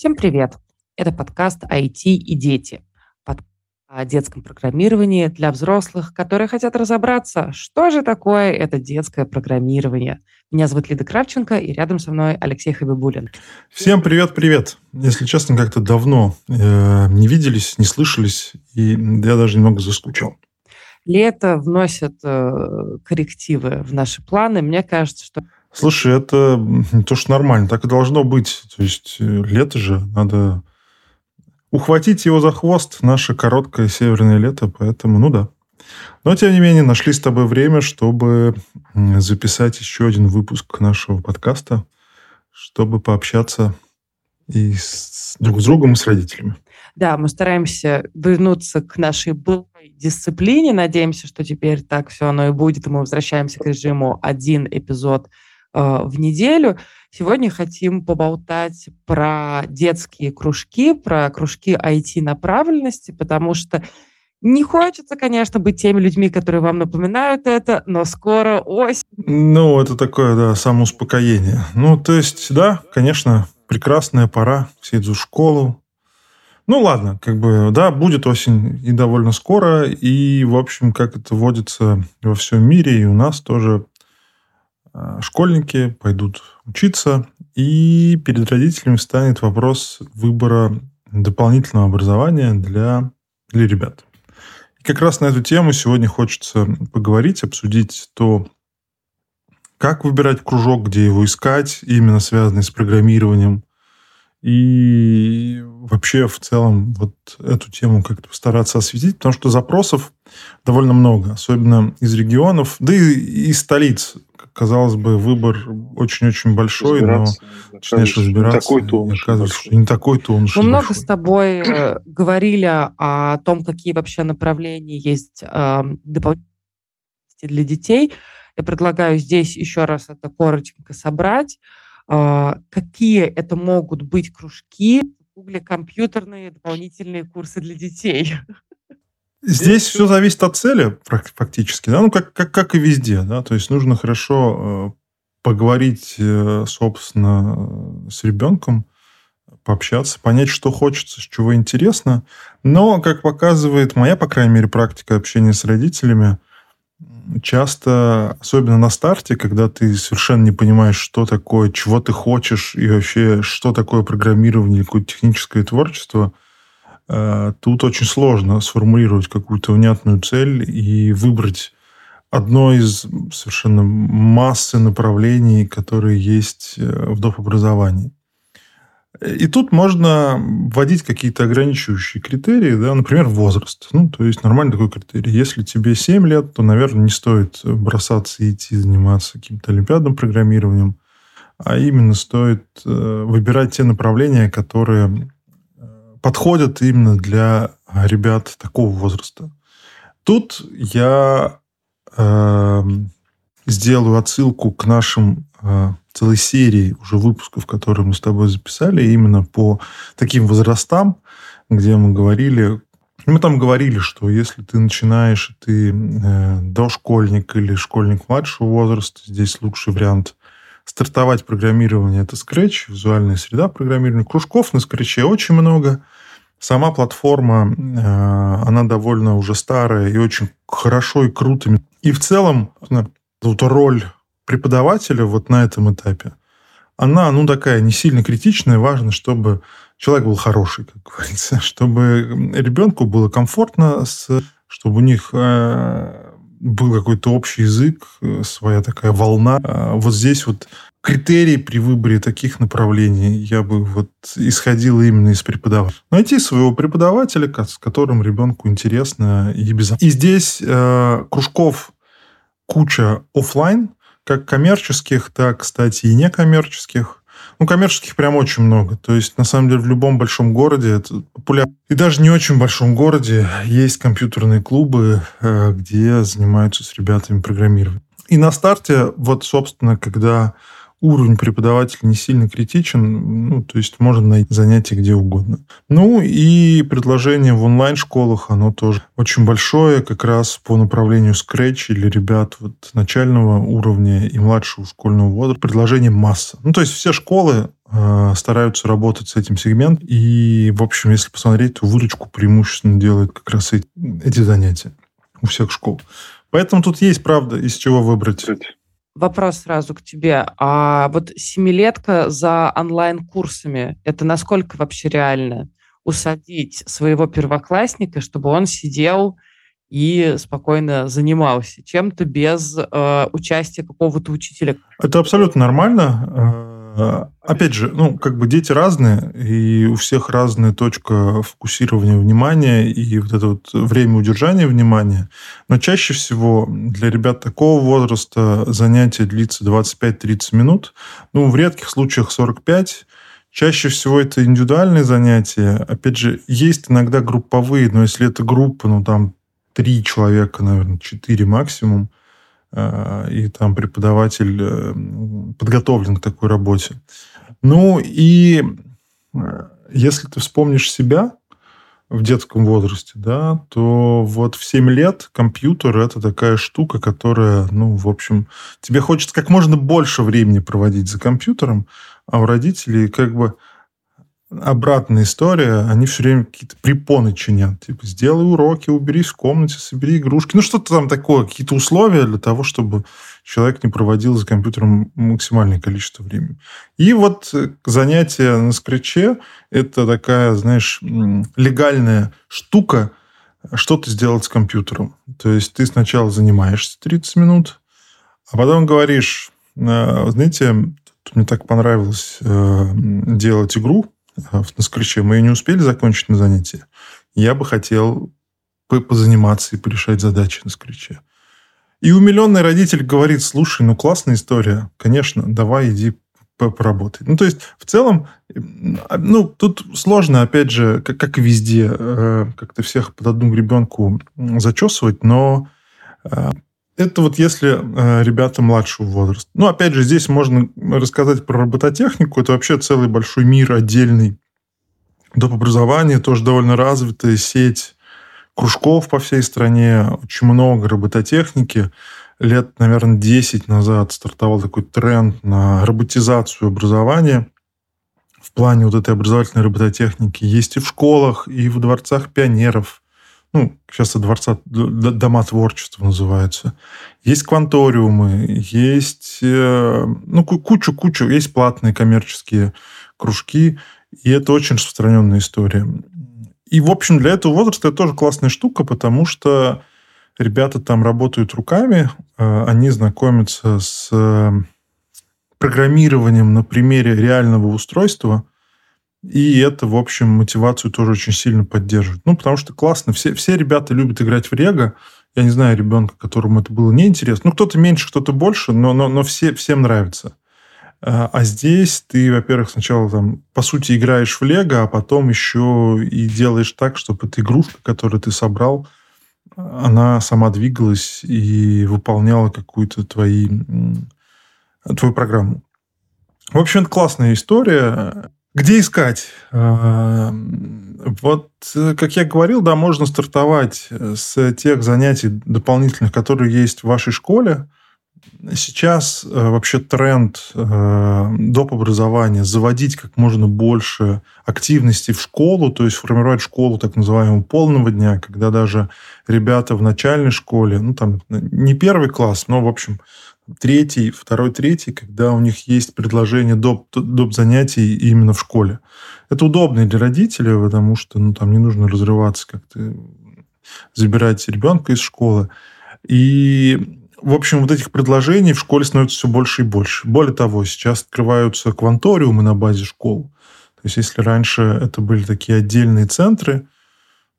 Всем привет! Это подкаст IT и дети. О детском программировании для взрослых, которые хотят разобраться, что же такое это детское программирование. Меня зовут Лида Кравченко, и рядом со мной Алексей Хабибулин. Всем привет-привет! Если честно, как-то давно э, не виделись, не слышались, и я даже немного заскучал. Лето вносит э, коррективы в наши планы. Мне кажется, что Слушай, это то, что нормально, так и должно быть. То есть э, лето же, надо ухватить его за хвост, наше короткое северное лето, поэтому, ну да. Но, тем не менее, нашли с тобой время, чтобы записать еще один выпуск нашего подкаста, чтобы пообщаться и с, друг с другом, и с родителями. Да, мы стараемся вернуться к нашей былой дисциплине. Надеемся, что теперь так все оно и будет, мы возвращаемся к режиму один эпизод в неделю. Сегодня хотим поболтать про детские кружки, про кружки IT-направленности, потому что не хочется, конечно, быть теми людьми, которые вам напоминают это, но скоро осень. Ну, это такое, да, самоуспокоение. Ну, то есть, да, конечно, прекрасная пора, все идут в школу. Ну, ладно, как бы, да, будет осень и довольно скоро, и, в общем, как это водится во всем мире, и у нас тоже школьники пойдут учиться, и перед родителями встанет вопрос выбора дополнительного образования для, для ребят. И как раз на эту тему сегодня хочется поговорить, обсудить то, как выбирать кружок, где его искать, именно связанный с программированием, и вообще в целом вот эту тему как-то постараться осветить, потому что запросов довольно много, особенно из регионов, да и из столиц казалось бы, выбор очень-очень большой, но начинаешь разбираться. Не такой-то он оказывается, что не такой-то он Мы много с тобой э, говорили о том, какие вообще направления есть э, дополнительные для детей. Я предлагаю здесь еще раз это коротенько собрать. Э, какие это могут быть кружки, в Гугле компьютерные дополнительные курсы для детей? Здесь все зависит от цели фактически, да, ну как, как, как и везде, да, то есть нужно хорошо э, поговорить, э, собственно, с ребенком, пообщаться, понять, что хочется, с чего интересно. Но, как показывает моя, по крайней мере, практика общения с родителями, часто, особенно на старте, когда ты совершенно не понимаешь, что такое, чего ты хочешь и вообще, что такое программирование, какое-то техническое творчество – тут очень сложно сформулировать какую-то внятную цель и выбрать одно из совершенно массы направлений, которые есть э, в доп. образовании. И тут можно вводить какие-то ограничивающие критерии, да, например, возраст. Ну, то есть нормальный такой критерий. Если тебе 7 лет, то, наверное, не стоит бросаться и идти заниматься каким-то олимпиадным программированием, а именно стоит э, выбирать те направления, которые подходят именно для ребят такого возраста. Тут я э, сделаю отсылку к нашим э, целой серии уже выпусков, которые мы с тобой записали, именно по таким возрастам, где мы говорили, мы там говорили, что если ты начинаешь, ты э, дошкольник или школьник младшего возраста, здесь лучший вариант стартовать программирование – это Scratch, визуальная среда программирования. Кружков на Scratch очень много. Сама платформа, э, она довольно уже старая и очень хорошо и круто. И в целом вот роль преподавателя вот на этом этапе, она, ну, такая не сильно критичная. Важно, чтобы человек был хороший, как говорится, чтобы ребенку было комфортно, чтобы у них э, был какой-то общий язык, э, своя такая волна. А вот здесь вот критерий при выборе таких направлений я бы вот исходил именно из преподавателя. Найти своего преподавателя, с которым ребенку интересно и безопасно. И здесь э, кружков куча офлайн, как коммерческих, так, кстати, и некоммерческих. Ну, коммерческих прям очень много. То есть, на самом деле, в любом большом городе это популярно. И даже не очень большом городе есть компьютерные клубы, э, где занимаются с ребятами программированием. И на старте, вот, собственно, когда уровень преподавателя не сильно критичен, ну, то есть можно найти занятия где угодно. Ну и предложение в онлайн-школах, оно тоже очень большое, как раз по направлению Scratch или ребят вот начального уровня и младшего школьного возраста. Предложение масса. Ну, то есть все школы э, стараются работать с этим сегментом. И, в общем, если посмотреть, то выручку преимущественно делают как раз эти, эти занятия у всех школ. Поэтому тут есть, правда, из чего выбрать. Вопрос сразу к тебе. А вот семилетка за онлайн-курсами, это насколько вообще реально? Усадить своего первоклассника, чтобы он сидел и спокойно занимался чем-то без э, участия какого-то учителя. Это абсолютно нормально. Э, опять же, ну, как бы дети разные, и у всех разная точка фокусирования внимания и вот это вот время удержания внимания. Но чаще всего для ребят такого возраста занятие длится 25-30 минут. Ну, в редких случаях 45 Чаще всего это индивидуальные занятия. Опять же, есть иногда групповые, но если это группа, ну, там, три человека, наверное, четыре максимум, и там преподаватель э, подготовлен к такой работе. Ну и э, если ты вспомнишь себя в детском возрасте, да, то вот в 7 лет компьютер – это такая штука, которая, ну, в общем, тебе хочется как можно больше времени проводить за компьютером, а у родителей как бы обратная история, они все время какие-то препоны чинят. Типа, сделай уроки, уберись в комнате, собери игрушки. Ну, что-то там такое, какие-то условия для того, чтобы человек не проводил за компьютером максимальное количество времени. И вот занятие на скретче – это такая, знаешь, легальная штука, что-то сделать с компьютером. То есть ты сначала занимаешься 30 минут, а потом говоришь, «А, знаете, мне так понравилось э, делать игру, в Наскриче. Мы ее не успели закончить на занятии. Я бы хотел позаниматься и порешать задачи на скриче. И умиленный родитель говорит, слушай, ну классная история, конечно, давай иди поработай. Ну, то есть, в целом, ну, тут сложно, опять же, как, как и везде, э, как-то всех под одну гребенку зачесывать, но э, это вот если э, ребята младшего возраста. Ну, опять же, здесь можно рассказать про робототехнику. Это вообще целый большой мир отдельный. Доп. образование тоже довольно развитая сеть кружков по всей стране. Очень много робототехники. Лет, наверное, 10 назад стартовал такой тренд на роботизацию образования. В плане вот этой образовательной робототехники есть и в школах, и в дворцах пионеров – ну, сейчас дворца, дома творчества называются. Есть кванториумы, есть, э, ну, кучу-кучу, есть платные коммерческие кружки, и это очень распространенная история. И, в общем, для этого возраста это тоже классная штука, потому что ребята там работают руками, э, они знакомятся с э, программированием на примере реального устройства, и это, в общем, мотивацию тоже очень сильно поддерживает. Ну, потому что классно. Все, все ребята любят играть в Рего. Я не знаю ребенка, которому это было неинтересно. Ну, кто-то меньше, кто-то больше, но, но, но все, всем нравится. А, а здесь ты, во-первых, сначала там, по сути, играешь в Лего, а потом еще и делаешь так, чтобы эта игрушка, которую ты собрал, она сама двигалась и выполняла какую-то твои, твою программу. В общем, это классная история. Где искать? А, вот, э, как я говорил, да, можно стартовать э, с тех занятий дополнительных, которые есть в вашей школе. Сейчас э, вообще тренд доп. образования заводить как можно больше активностей в школу, то есть формировать школу так называемого полного дня, когда даже ребята в начальной школе, ну там не первый класс, но в общем третий, второй, третий, когда у них есть предложение доп, доп занятий именно в школе. Это удобно для родителей, потому что ну, там не нужно разрываться как-то, забирать ребенка из школы. И в общем, вот этих предложений в школе становится все больше и больше. Более того, сейчас открываются кванториумы на базе школ. То есть, если раньше это были такие отдельные центры,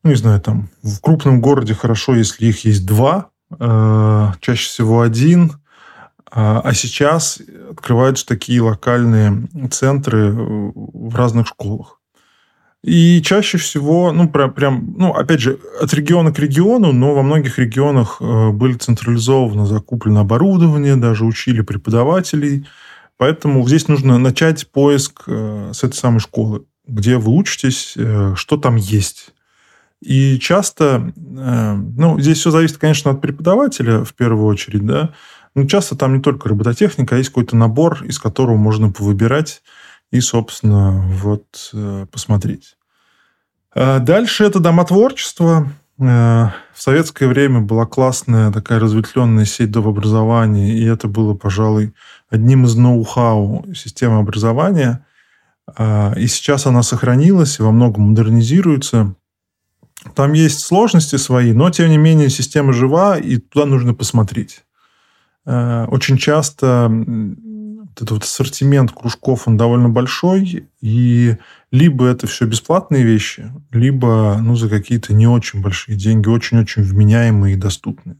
ну, не знаю, там в крупном городе хорошо, если их есть два, э, чаще всего один, а, а сейчас открываются такие локальные центры э, в разных школах. И чаще всего, ну, прям, ну, опять же, от региона к региону, но во многих регионах э, были централизованно закуплено оборудование, даже учили преподавателей. Поэтому здесь нужно начать поиск э, с этой самой школы, где вы учитесь, что там есть. И часто, ну, здесь все зависит, конечно, от преподавателя в первую очередь, да, ну, часто там не только робототехника, а есть какой-то набор, из которого можно повыбирать и, собственно, вот э, посмотреть. А дальше это дома творчества. Э, в советское время была классная такая разветвленная сеть образования, и это было, пожалуй, одним из ноу-хау системы образования. А, и сейчас она сохранилась и во многом модернизируется. Там есть сложности свои, но, тем не менее, система жива, и туда нужно посмотреть. Э, очень часто этот вот ассортимент кружков, он довольно большой, и либо это все бесплатные вещи, либо ну, за какие-то не очень большие деньги, очень-очень вменяемые и доступные.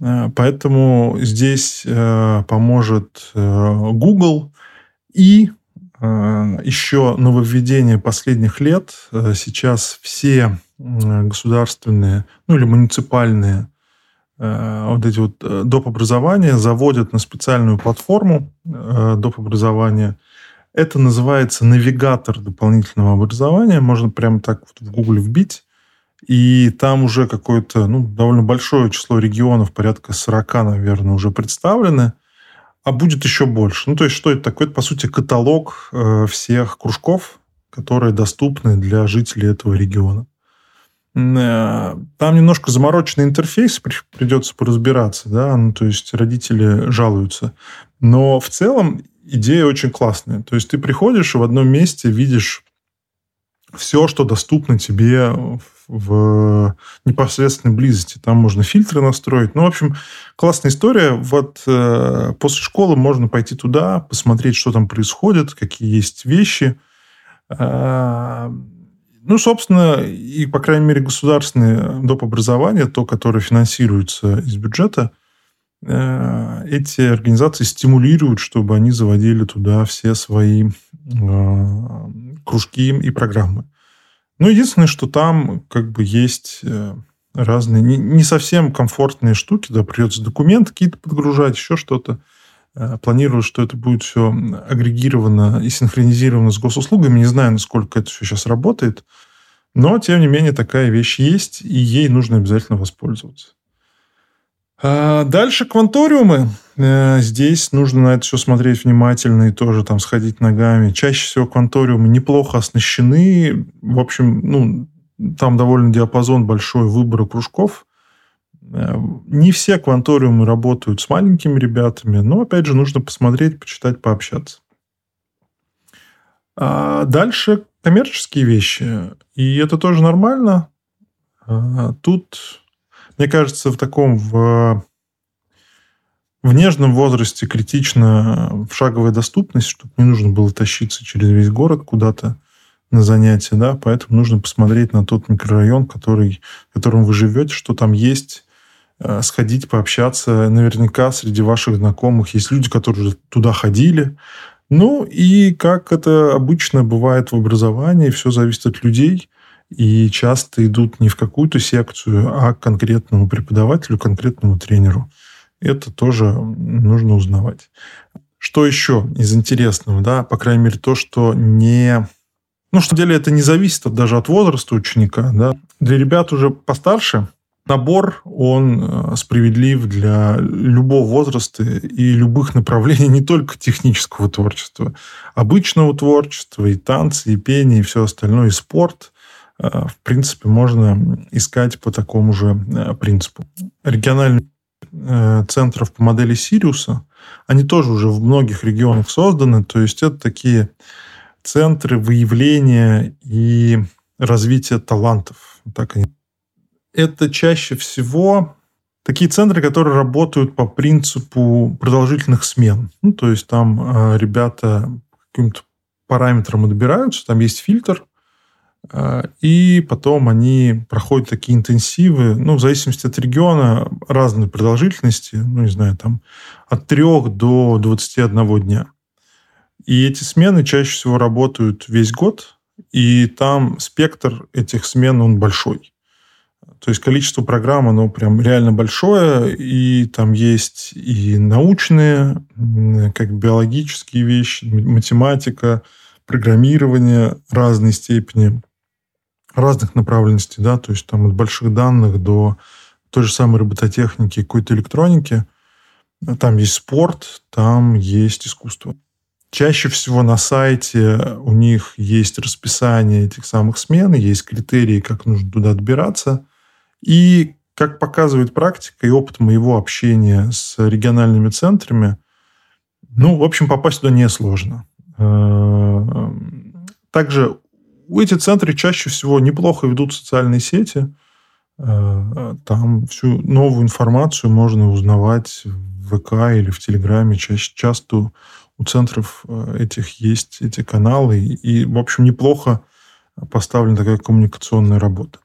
Э, поэтому здесь э, поможет Google и еще нововведение последних лет. Сейчас все государственные, ну или муниципальные вот эти вот э, доп. образования заводят на специальную платформу э, доп. образования. Это называется навигатор дополнительного образования. Можно прямо так вот в Google вбить. И там уже какое-то ну, довольно большое число регионов, порядка 40, наверное, уже представлены. А будет еще больше. Ну, то есть, что это такое? Это, по сути, каталог всех кружков, которые доступны для жителей этого региона. Э, там немножко замороченный интерфейс, придется поразбираться, да, ну, то есть родители жалуются. Но в целом идея очень классная. То есть ты приходишь в одном месте, видишь все, что доступно тебе в непосредственной близости. Там можно фильтры настроить. Ну, в общем, классная история. Вот э, после школы можно пойти туда, посмотреть, что там происходит, какие есть вещи. Э, ну, собственно, и, по крайней мере, государственное доп. образование, то, которое финансируется из бюджета, э, эти организации стимулируют, чтобы они заводили туда все свои э, кружки и программы. Но единственное, что там как бы есть э, разные, не, совсем комфортные штуки, да, придется документы какие-то подгружать, еще что-то. Планирую, что это будет все агрегировано и синхронизировано с госуслугами. Не знаю, насколько это все сейчас работает. Но, тем не менее, такая вещь есть, и ей нужно обязательно воспользоваться. А дальше кванториумы. Э, здесь нужно на это все смотреть внимательно и тоже там сходить ногами. Чаще всего кванториумы неплохо оснащены. В общем, ну, там довольно диапазон большой выбора кружков. Э, не все кванториумы работают с маленькими ребятами, но, опять же, нужно посмотреть, почитать, пообщаться. А дальше коммерческие вещи, и это тоже нормально. А тут, мне кажется, в таком в, в нежном возрасте критично в шаговая доступность, чтобы не нужно было тащиться через весь город куда-то на занятия, да, поэтому нужно посмотреть на тот микрорайон, который, в котором вы живете, что там есть, сходить, пообщаться. Наверняка среди ваших знакомых есть люди, которые туда ходили. Ну и как это обычно бывает в образовании, все зависит от людей. И часто идут не в какую-то секцию, а к конкретному преподавателю, конкретному тренеру. Это тоже нужно узнавать. Что еще из интересного, да, по крайней мере, то, что не... Ну, что деле это не зависит даже от возраста ученика, да. Для ребят уже постарше – набор, он э, справедлив для любого возраста и любых направлений, не только технического творчества, обычного творчества, и танцы, и пение, и все остальное, и спорт. Э, в принципе, можно искать по такому же э, принципу. Региональные центров по модели Сириуса, они тоже уже в многих регионах созданы, то есть это такие центры выявления и развития талантов. Так они это чаще всего такие центры, которые работают по принципу продолжительных смен. Ну, то есть там э, ребята каким-то параметрам добираются, там есть фильтр, э, и потом они проходят такие интенсивы, ну, в зависимости от региона, разной продолжительности, ну, не знаю, там от 3 до 21 дня. И эти смены чаще всего работают весь год, и там спектр этих смен, он большой. То есть количество программ, оно прям реально большое, и там есть и научные, как биологические вещи, математика, программирование разной степени, разных направленностей, да, то есть там от больших данных до той же самой робототехники, какой-то электроники. Там есть спорт, там есть искусство. Чаще всего на сайте у них есть расписание этих самых смен, есть критерии, как нужно туда отбираться. И, как показывает практика и опыт моего общения с региональными центрами, ну, в общем, попасть туда несложно. Э, также у эти центры чаще всего неплохо ведут социальные сети. Э, там всю новую информацию можно узнавать в ВК или в Телеграме. Чаще, часто у центров э, этих есть эти каналы. И, в общем, неплохо поставлена такая коммуникационная работа.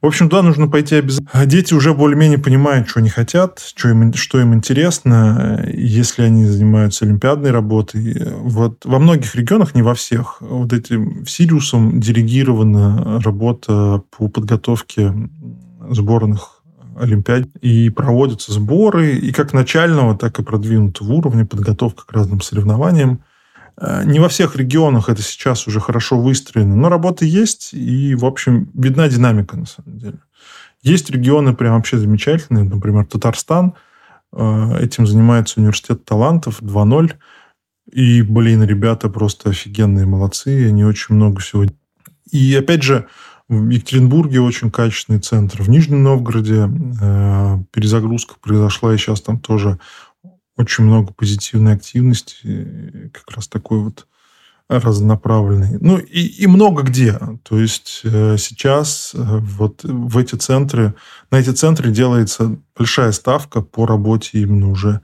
В общем, туда нужно пойти обязательно. А дети уже более-менее понимают, что они хотят, что им, что им интересно, если они занимаются олимпиадной работой. Вот во многих регионах, не во всех, вот этим Сириусом делегирована работа по подготовке сборных Олимпиад. И проводятся сборы и как начального, так и продвинутого уровня подготовка к разным соревнованиям. Э, не во всех регионах это сейчас уже хорошо выстроено, но работа есть, и, в общем, видна динамика, на самом деле. Есть регионы прям вообще замечательные, например, Татарстан. Э, этим занимается университет талантов 2.0. И, блин, ребята просто офигенные, молодцы. Они очень много всего... И, опять же, в Екатеринбурге очень качественный центр. В Нижнем Новгороде э, перезагрузка произошла, и сейчас там тоже очень много позитивной активности, как раз такой вот разнонаправленный. Ну, и, и много где. То есть э, сейчас э, вот в эти центры, на эти центры делается большая ставка по работе именно уже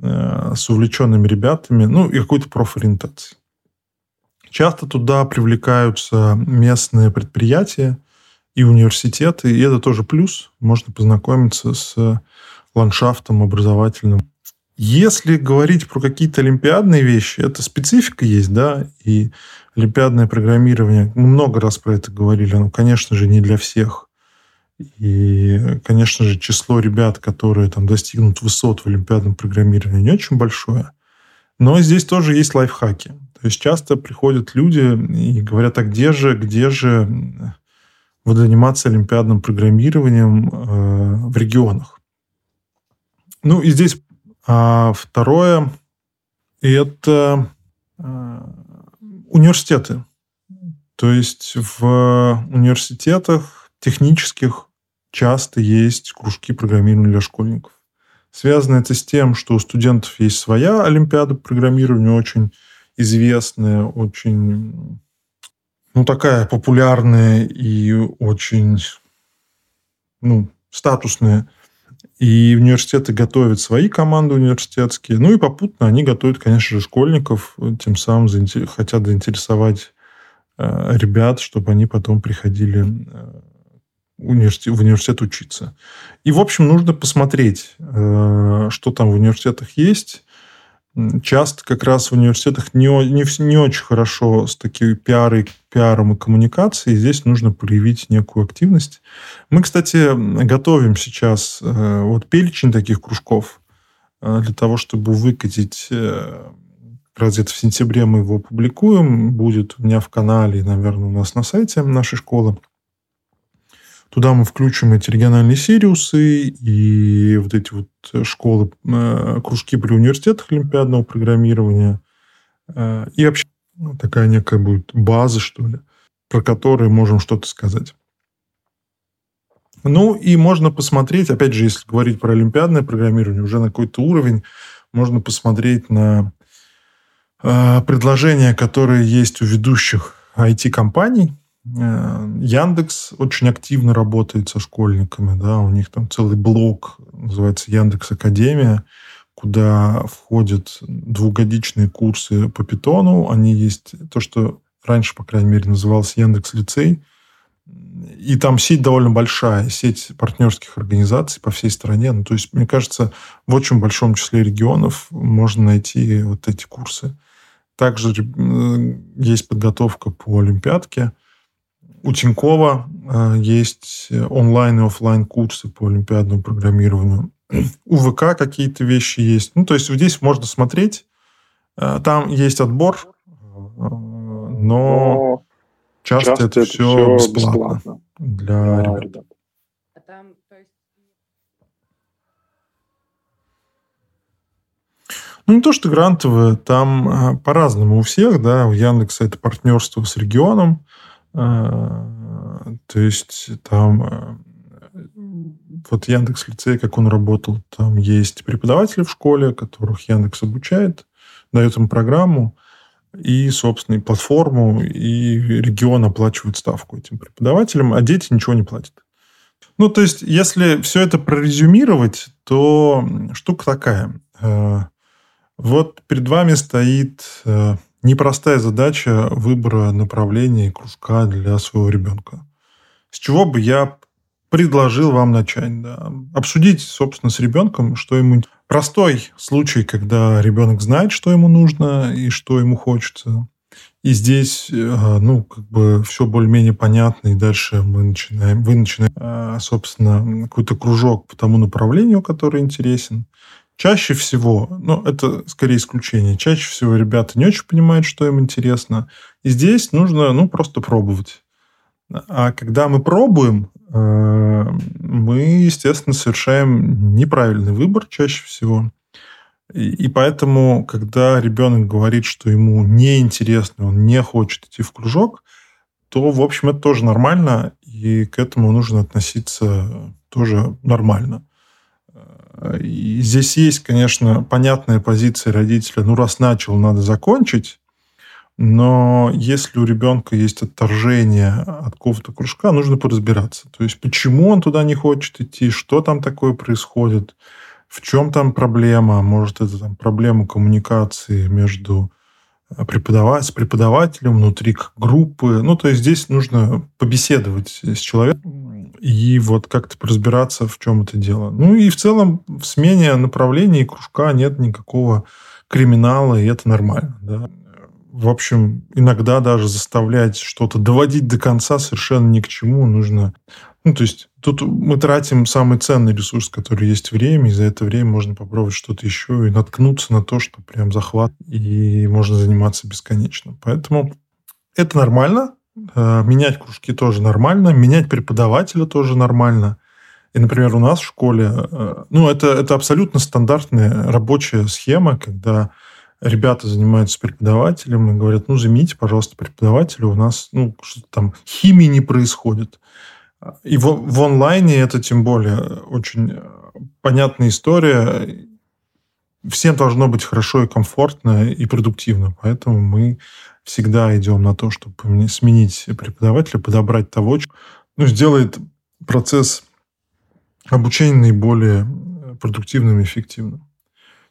э, с увлеченными ребятами, ну, и какой-то профориентацией. Часто туда привлекаются местные предприятия и университеты, и это тоже плюс. Можно познакомиться с ландшафтом образовательным. Если говорить про какие-то олимпиадные вещи, это специфика есть, да, и олимпиадное программирование, мы много раз про это говорили, оно, конечно же, не для всех. И, конечно же, число ребят, которые там достигнут высот в олимпиадном программировании, не очень большое. Но здесь тоже есть лайфхаки. То есть часто приходят люди и говорят, а где же, где же вот заниматься олимпиадным программированием э, в регионах? Ну, и здесь а второе – это э, университеты. То есть в университетах технических часто есть кружки программирования для школьников. Связано это с тем, что у студентов есть своя олимпиада программирования, очень известная, очень ну, такая популярная и очень ну, статусная. И университеты готовят свои команды университетские. Ну и попутно они готовят, конечно же, школьников, тем самым хотят заинтересовать э, ребят, чтобы они потом приходили э, в университет учиться. И, в общем, нужно посмотреть, э, что там в университетах есть, часто как раз в университетах не, не, не очень хорошо с такими пиары, пиаром и коммуникацией. Здесь нужно проявить некую активность. Мы, кстати, готовим сейчас э, вот перечень таких кружков э, для того, чтобы выкатить э, как раз где-то в сентябре мы его опубликуем. Будет у меня в канале, наверное, у нас на сайте нашей школы. Туда мы включим эти региональные Сириусы и вот эти вот э, школы, э, кружки при университетах олимпиадного программирования. Э, и вообще ну, такая некая будет база, что ли, про которую можем что-то сказать. Ну, и можно посмотреть, опять же, если говорить про олимпиадное программирование, уже на какой-то уровень, можно посмотреть на э, предложения, которые есть у ведущих IT-компаний, Яндекс очень активно работает со школьниками, да, у них там целый блок называется Яндекс Академия, куда входят двухгодичные курсы по питону. Они есть то, что раньше, по крайней мере, назывался Яндекс Лицей. И там сеть довольно большая, сеть партнерских организаций по всей стране. Ну, то есть, мне кажется, в очень большом числе регионов можно найти вот эти курсы. Также э, есть подготовка по Олимпиадке – у Тинькова э, есть онлайн и офлайн курсы по олимпиадному программированию. У ВК какие-то вещи есть. Ну, то есть здесь можно смотреть. Э, там есть отбор, э, но часто, часто это, это все бесплатно, бесплатно для ребят. ребят. Ну, не то, что грантовые, там а, по-разному у всех, да, у Яндекса это партнерство с регионом, а, то есть там а, вот Яндекс лицей, как он работал, там есть преподаватели в школе, которых Яндекс обучает, дает им программу и, собственно, и платформу, и регион оплачивает ставку этим преподавателям, а дети ничего не платят. Ну, то есть, если все это прорезюмировать, то штука такая. Э, вот перед вами стоит э, непростая задача выбора направления и кружка для своего ребенка. С чего бы я предложил вам начать? Да? Обсудить, собственно, с ребенком, что ему... Простой случай, когда ребенок знает, что ему нужно и что ему хочется. И здесь, э, ну, как бы все более-менее понятно, и дальше мы начинаем, вы начинаете, э, собственно, какой-то кружок по тому направлению, который интересен. Чаще всего, ну, это скорее исключение, чаще всего ребята не очень понимают, что им интересно. И здесь нужно, ну, просто пробовать. А когда мы пробуем, э, мы, естественно, совершаем неправильный выбор чаще всего. И, поэтому, когда ребенок говорит, что ему неинтересно, он не хочет идти в кружок, то, в общем, это тоже нормально, и к этому нужно относиться тоже нормально. Здесь есть, конечно, понятная позиция родителя, ну, раз начал, надо закончить, но если у ребенка есть отторжение от какого-то кружка, нужно поразбираться. То есть, почему он туда не хочет идти, что там такое происходит, в чем там проблема, может, это там проблема коммуникации между преподавать, с преподавателем внутри группы. Ну, то есть здесь нужно побеседовать с человеком и вот как-то разбираться, в чем это дело. Ну и в целом в смене направления кружка нет никакого криминала, и это нормально. Да в общем, иногда даже заставлять что-то доводить до конца совершенно ни к чему. Нужно... Ну, то есть тут мы тратим самый ценный ресурс, который есть время, и за это время можно попробовать что-то еще и наткнуться на то, что прям захват, и можно заниматься бесконечно. Поэтому это нормально. Э, менять кружки тоже нормально. Менять преподавателя тоже нормально. И, например, у нас в школе, э, ну, это, это абсолютно стандартная рабочая схема, когда ребята занимаются преподавателем и говорят, ну, замените, пожалуйста, преподавателя, у нас, ну, что-то там, химии не происходит. И в, в онлайне это тем более очень э, понятная история. Всем должно быть хорошо и комфортно, и продуктивно. Поэтому мы всегда идем на то, чтобы сменить преподавателя, подобрать того, что ну, сделает процесс обучения наиболее продуктивным и эффективным.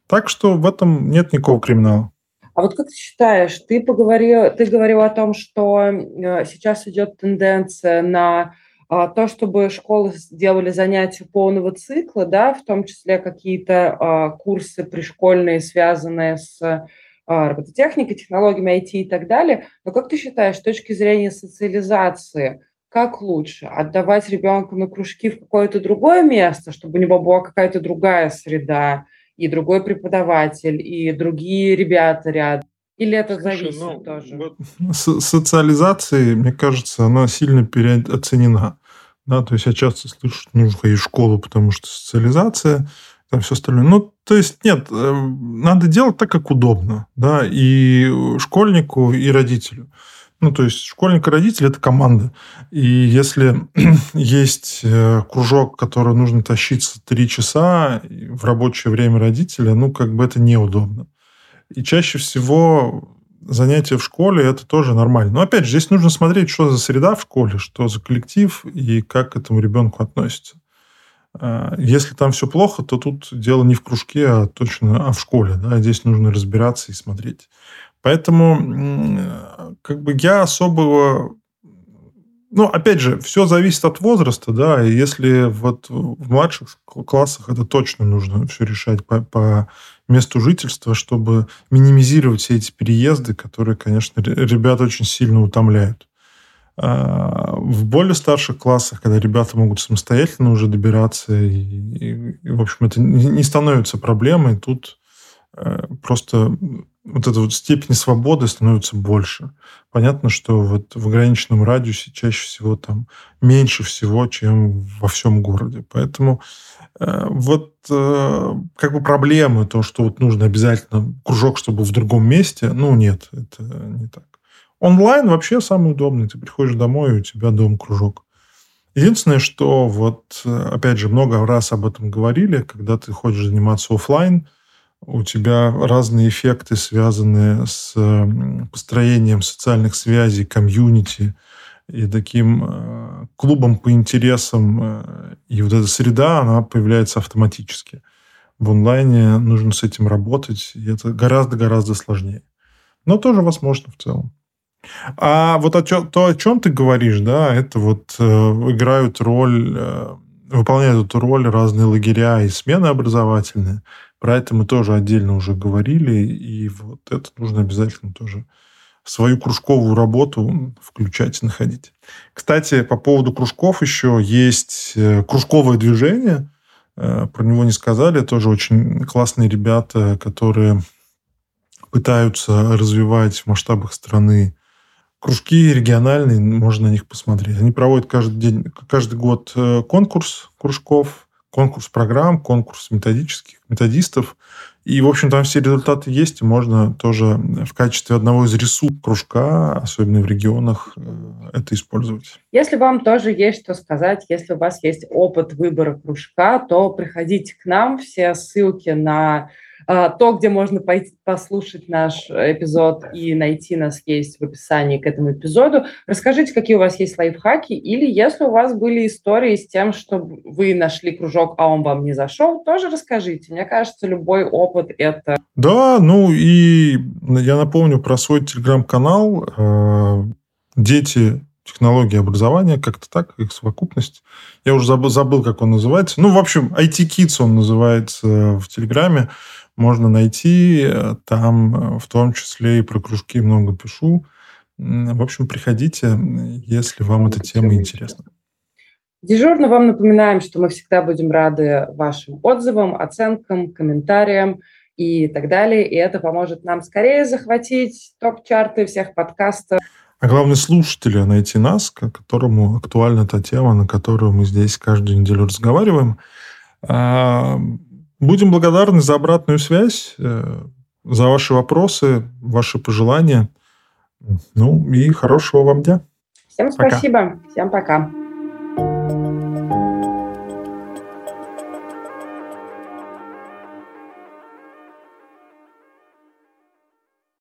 Так что в этом нет никакого криминала. А вот как ты считаешь, ты поговорил, ты говорил о том, что э, сейчас идет тенденция на а, то, чтобы школы делали занятия полного цикла, да, в том числе какие-то а, курсы пришкольные, связанные с робототехникой, технологиями IT и так далее. Но как ты считаешь, с точки зрения социализации, как лучше? Отдавать ребенка на кружки в какое-то другое место, чтобы у него была какая-то другая среда, и другой преподаватель, и другие ребята рядом? Или это Слушай, зависит ну, тоже? Вот с социализацией, мне кажется, она сильно переоценена. Да, то есть я часто слышу, что нужно ходить в школу, потому что социализация, там все остальное. Ну, то есть нет, э, надо делать так, как удобно, да, и школьнику, и родителю. Ну, то есть школьник и родитель – это команда. И если есть э, кружок, который нужно тащиться три часа в рабочее время родителя, ну, как бы это неудобно. И чаще всего занятия в школе – это тоже нормально. Но, опять же, здесь нужно смотреть, что за среда в школе, что за коллектив и как к этому ребенку относится. А, если там все плохо, то тут дело не в кружке, а точно а в школе. Да? Здесь нужно разбираться и смотреть. Поэтому как бы я особого... Ну, опять же, все зависит от возраста, да, и если вот в младших классах это точно нужно все решать по, по месту жительства, чтобы минимизировать все эти переезды, которые, конечно, ребят очень сильно утомляют. А в более старших классах, когда ребята могут самостоятельно уже добираться, и, и, и в общем, это не становится проблемой, тут э, просто вот эта вот степень свободы становится больше. Понятно, что вот в ограниченном радиусе чаще всего там меньше всего, чем во всем городе. Поэтому э, вот э, как бы проблемы, то, что вот нужно обязательно кружок, чтобы в другом месте, ну нет, это не так. Онлайн вообще самый удобный. Ты приходишь домой, и у тебя дом кружок. Единственное, что вот, опять же, много раз об этом говорили, когда ты хочешь заниматься офлайн, у тебя разные эффекты, связанные с построением социальных связей, комьюнити и таким э, клубом по интересам. Э, и вот эта среда, она появляется автоматически. В онлайне нужно с этим работать, и это гораздо-гораздо сложнее. Но тоже возможно в целом. А вот о чем, то, о чем ты говоришь, да, это вот э, играют роль, э, выполняют эту роль разные лагеря и смены образовательные. Про это мы тоже отдельно уже говорили, и вот это нужно обязательно тоже свою кружковую работу включать и находить. Кстати, по поводу кружков еще есть э, кружковое движение, э, про него не сказали, тоже очень классные ребята, которые пытаются развивать в масштабах страны кружки региональные, можно на них посмотреть. Они проводят каждый день, каждый год э, конкурс кружков, конкурс программ, конкурс методических, методистов. И, в общем, там все результаты есть, и можно тоже в качестве одного из рисунков кружка, особенно в регионах, э, это использовать. Если вам тоже есть что сказать, если у вас есть опыт выбора кружка, то приходите к нам. Все ссылки на то, где можно пойти послушать наш эпизод и найти нас есть в описании к этому эпизоду. Расскажите, какие у вас есть лайфхаки, или если у вас были истории с тем, что вы нашли кружок, а он вам не зашел, тоже расскажите. Мне кажется, любой опыт это... Да, ну и я напомню про свой телеграм-канал э, «Дети технологии образования, как-то так, их совокупность. Я уже забыл, забыл, как он называется. Ну, в общем, IT Kids он называется в Телеграме можно найти. Э, там э, в том числе и про кружки много пишу. В общем, приходите, если вам эта тема интересна. Дежурно вам напоминаем, что мы всегда будем рады вашим отзывам, оценкам, комментариям и так далее. И это поможет нам скорее захватить топ-чарты всех подкастов. А главное, слушателя найти нас, которому актуальна та тема, на которую мы здесь каждую неделю разговариваем. Будем благодарны за обратную связь, э, за ваши вопросы, ваши пожелания. Ну и хорошего вам дня. Всем пока. спасибо. Всем пока.